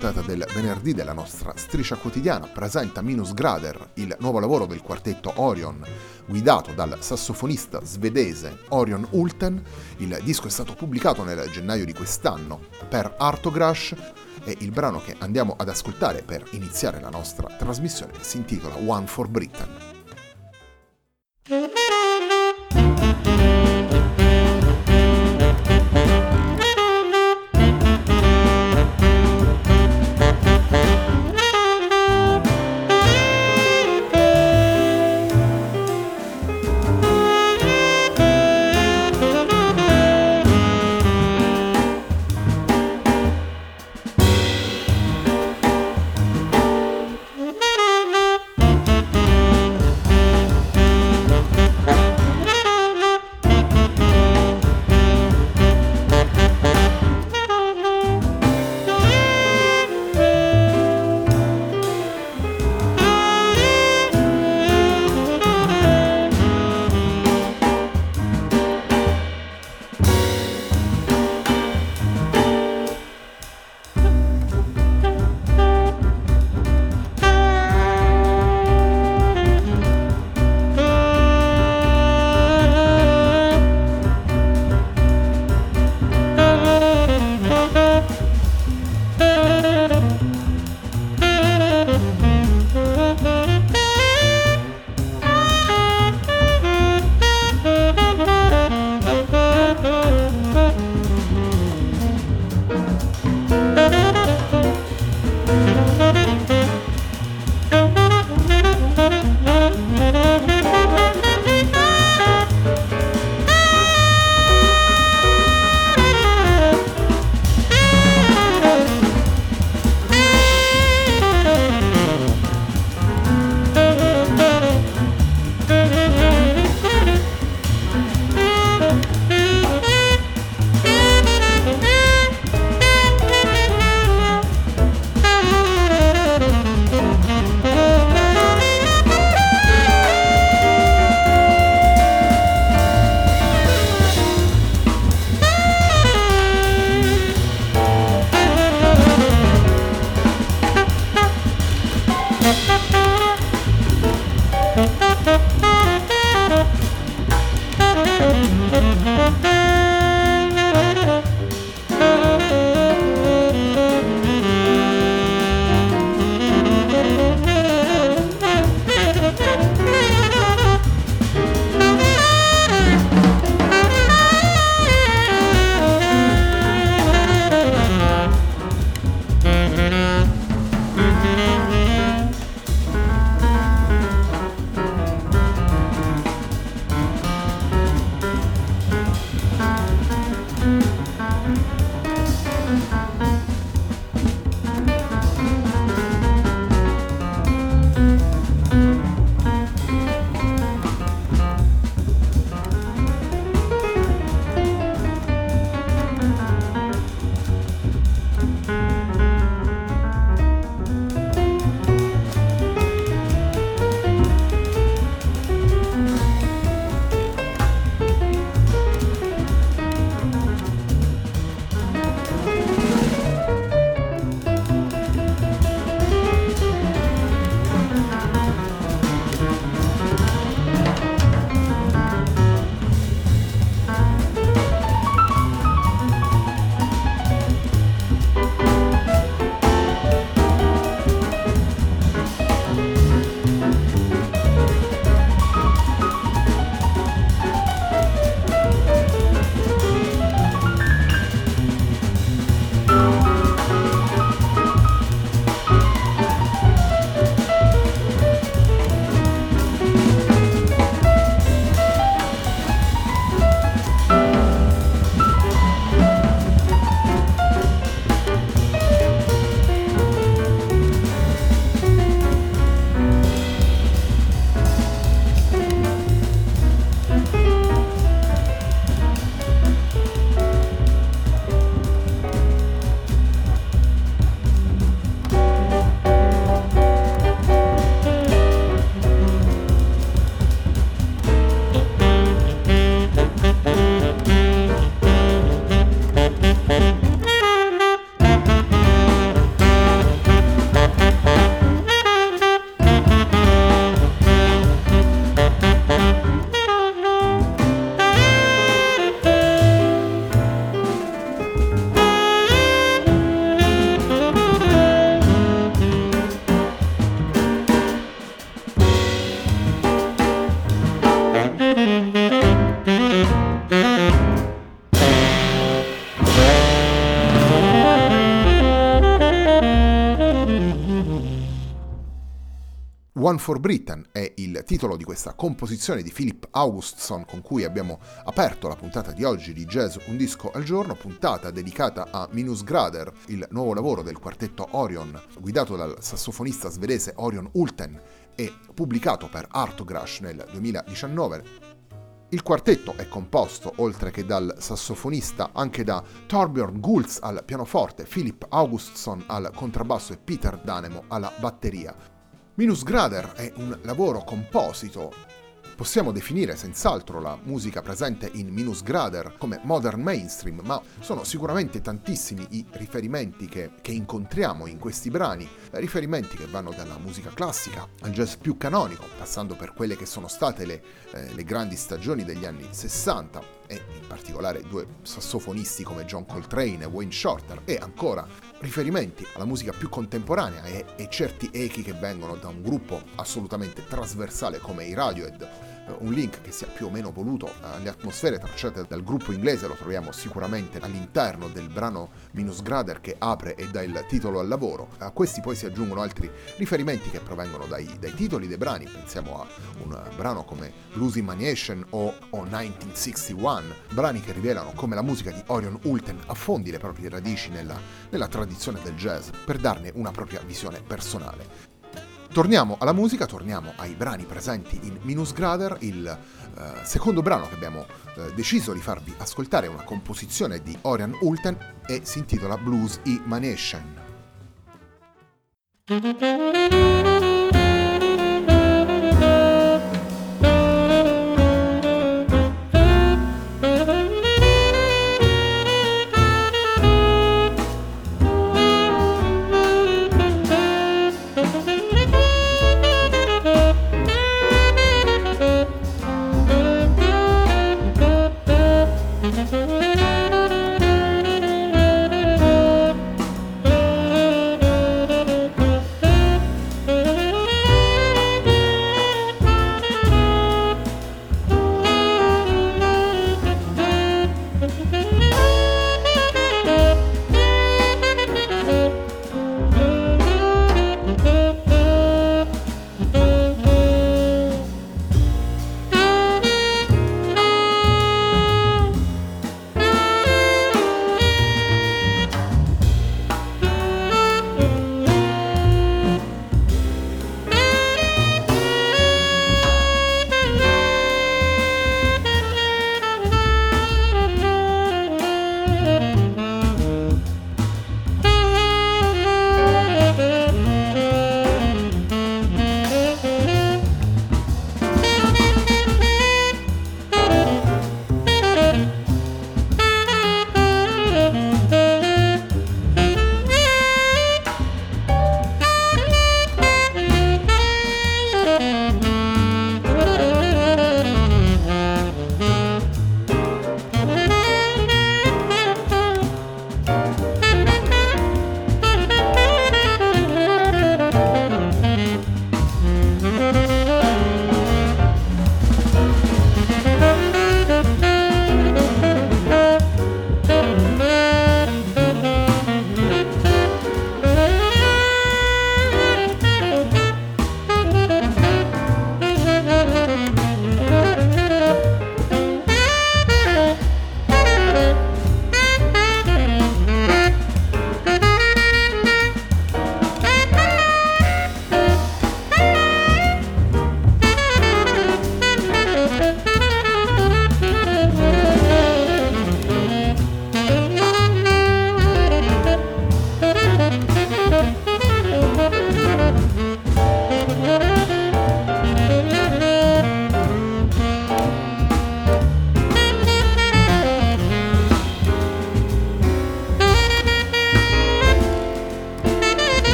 puntata del venerdì della nostra striscia quotidiana, presenta Minus Grader, il nuovo lavoro del quartetto Orion, guidato dal sassofonista svedese Orion Ulten. Il disco è stato pubblicato nel gennaio di quest'anno per Artogrash e il brano che andiamo ad ascoltare per iniziare la nostra trasmissione si intitola One for Britain. One for Britain è il titolo di questa composizione di Philip Augustson con cui abbiamo aperto la puntata di oggi di Jazz Un disco al giorno, puntata dedicata a Minus Grader, il nuovo lavoro del quartetto Orion, guidato dal sassofonista svedese Orion Ulten e pubblicato per Artogrush nel 2019 il quartetto è composto, oltre che dal sassofonista, anche da Torbjörn Gulz al pianoforte, Philip Augustsson al contrabbasso e Peter Danemo alla batteria. Minusgrader è un lavoro composito. Possiamo definire senz'altro la musica presente in Minusgrader come modern mainstream, ma sono sicuramente tantissimi i riferimenti che, che, incontriamo in questi brani, riferimenti che vanno dalla musica classica al jazz più canonico, passando per quelle che sono state le, eh, le grandi stagioni degli anni 60 e in particolare due sassofonisti come John Coltrane e Wayne Shorter e ancora riferimenti alla musica più contemporanea e, e certi echi che vengono da un gruppo assolutamente trasversale come i Radiohead un link che sia più o meno voluto alle atmosfere tracciate dal gruppo inglese lo troviamo sicuramente all'interno del brano Minus Grader che apre e dà il titolo al lavoro. A questi poi si aggiungono altri riferimenti che provengono dai, dai titoli dei brani, pensiamo a un brano come Blues Emanation o, o 1961, brani che rivelano come la musica di Orion Ulten affondi le proprie radici nella, nella tradizione del jazz per darne una propria visione personale. Torniamo alla musica, torniamo ai brani presenti in Minusgrader, il eh, secondo brano che abbiamo eh, deciso di farvi ascoltare è una composizione di Orion Ulten e si intitola Blues Emanation. Mm-hmm.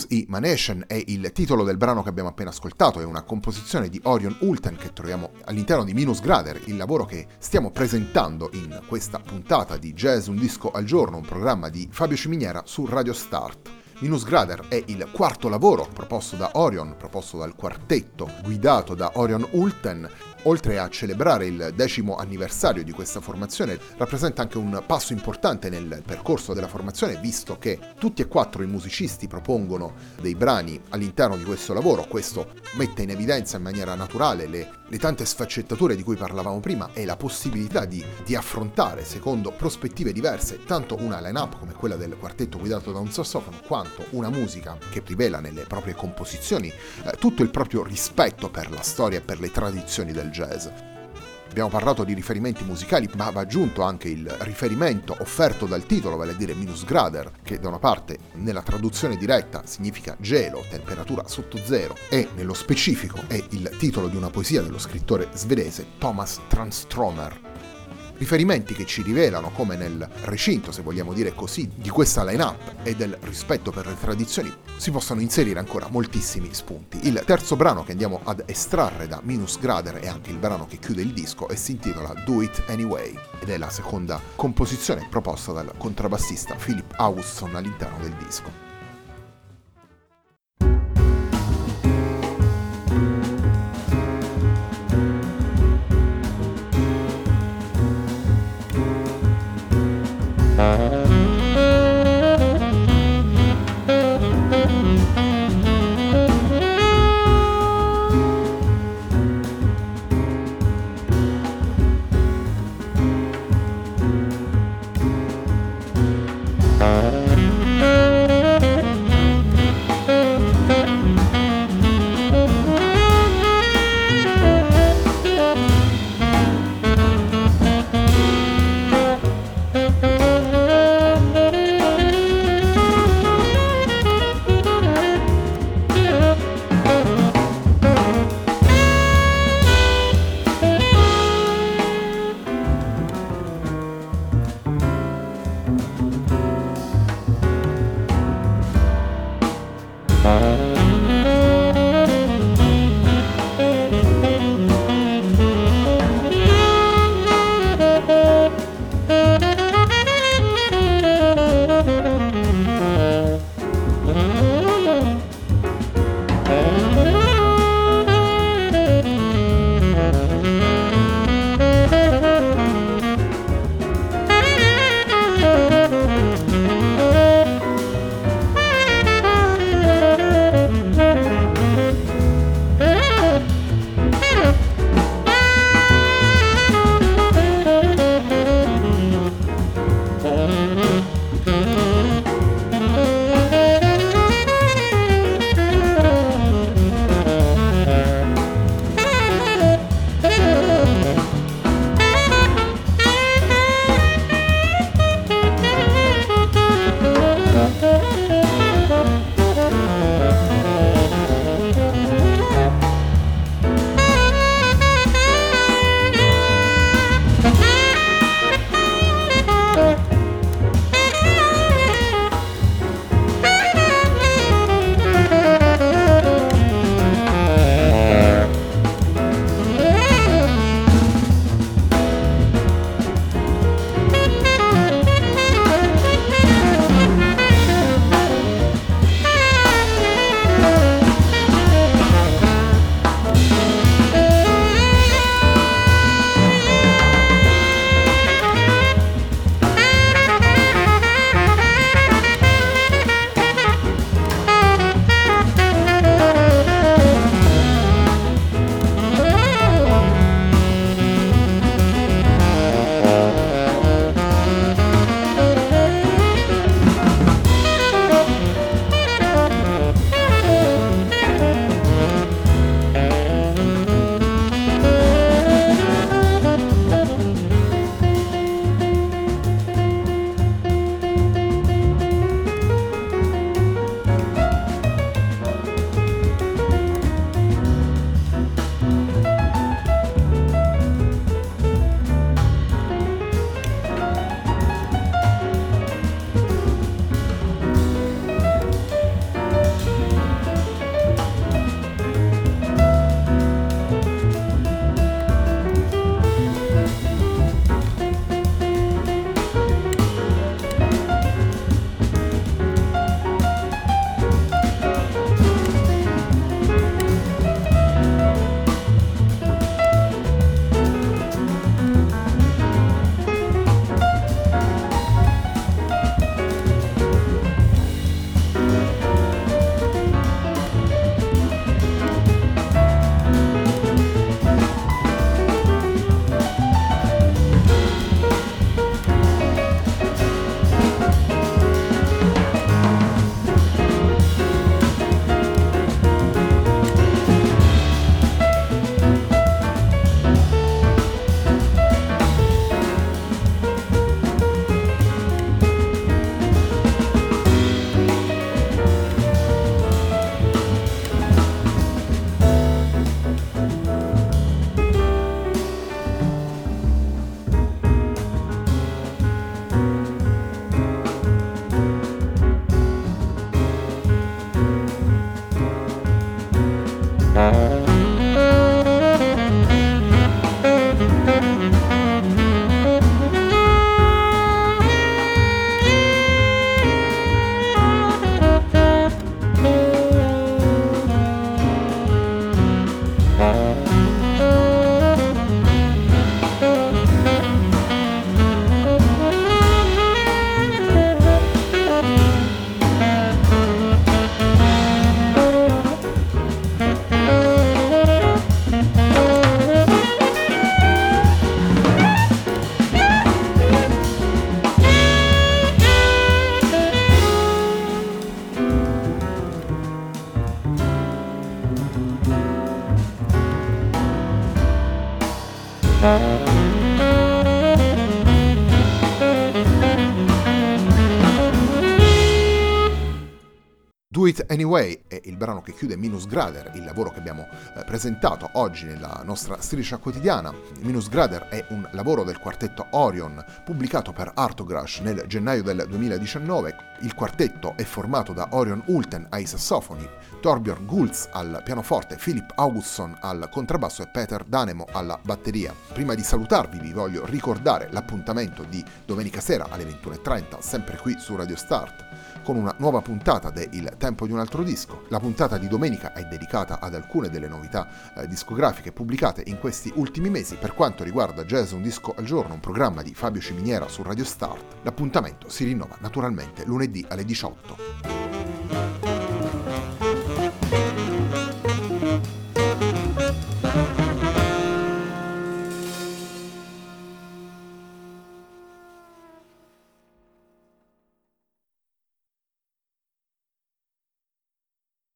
Blues i Manation è il titolo del brano che abbiamo appena ascoltato, è una composizione di Orion Ulten che troviamo all'interno di Minus Grader, il lavoro che stiamo presentando in questa puntata di Jazz Un Disco al Giorno, un programma di Fabio Ciminiera su Radio Start. Minus Grader è il quarto lavoro proposto da Orion, proposto dal quartetto guidato da Orion Ulten oltre a celebrare il decimo anniversario di questa formazione, rappresenta anche un passo importante nel percorso della formazione, visto che tutti e quattro i musicisti propongono dei brani all'interno di questo lavoro. Questo mette in evidenza in maniera naturale le, le tante sfaccettature di cui parlavamo prima e la possibilità di, di affrontare, secondo prospettive diverse, tanto una line-up come quella del quartetto guidato da un sassofono, quanto una musica che rivela nelle proprie composizioni eh, tutto il proprio rispetto per la storia e per le tradizioni del jazz. Abbiamo parlato di riferimenti musicali, ma va aggiunto anche il riferimento offerto dal titolo, vale a dire minusgrader, che da una parte nella traduzione diretta significa gelo, temperatura sotto zero, e nello specifico è il titolo di una poesia dello scrittore svedese Thomas Transtromer riferimenti che ci rivelano come nel recinto, se vogliamo dire così, di questa line-up e del rispetto per le tradizioni si possono inserire ancora moltissimi spunti. Il terzo brano che andiamo ad estrarre da Minus Grader è anche il brano che chiude il disco e si intitola Do It Anyway ed è la seconda composizione proposta dal contrabbassista Philip Auguston all'interno del disco. Anyway è il brano che chiude Minus Grader, il lavoro che abbiamo eh, presentato oggi nella nostra striscia quotidiana. Minus Grader è un lavoro del quartetto Orion pubblicato per Artogrash nel gennaio del 2019. Il quartetto è formato da Orion Ulten ai sassofoni, Torbjörn Gulz al pianoforte, Philip Augustsson al contrabbasso e Peter Danemo alla batteria. Prima di salutarvi vi voglio ricordare l'appuntamento di domenica sera alle 21.30 sempre qui su Radio Start con una nuova puntata de Il tempo di un altro disco. La puntata di domenica è dedicata ad alcune delle novità eh, discografiche pubblicate in questi ultimi mesi per quanto riguarda Jazz Un Disco al Giorno, un programma di Fabio Ciminiera su Radio Start. L'appuntamento si rinnova naturalmente lunedì alle 18.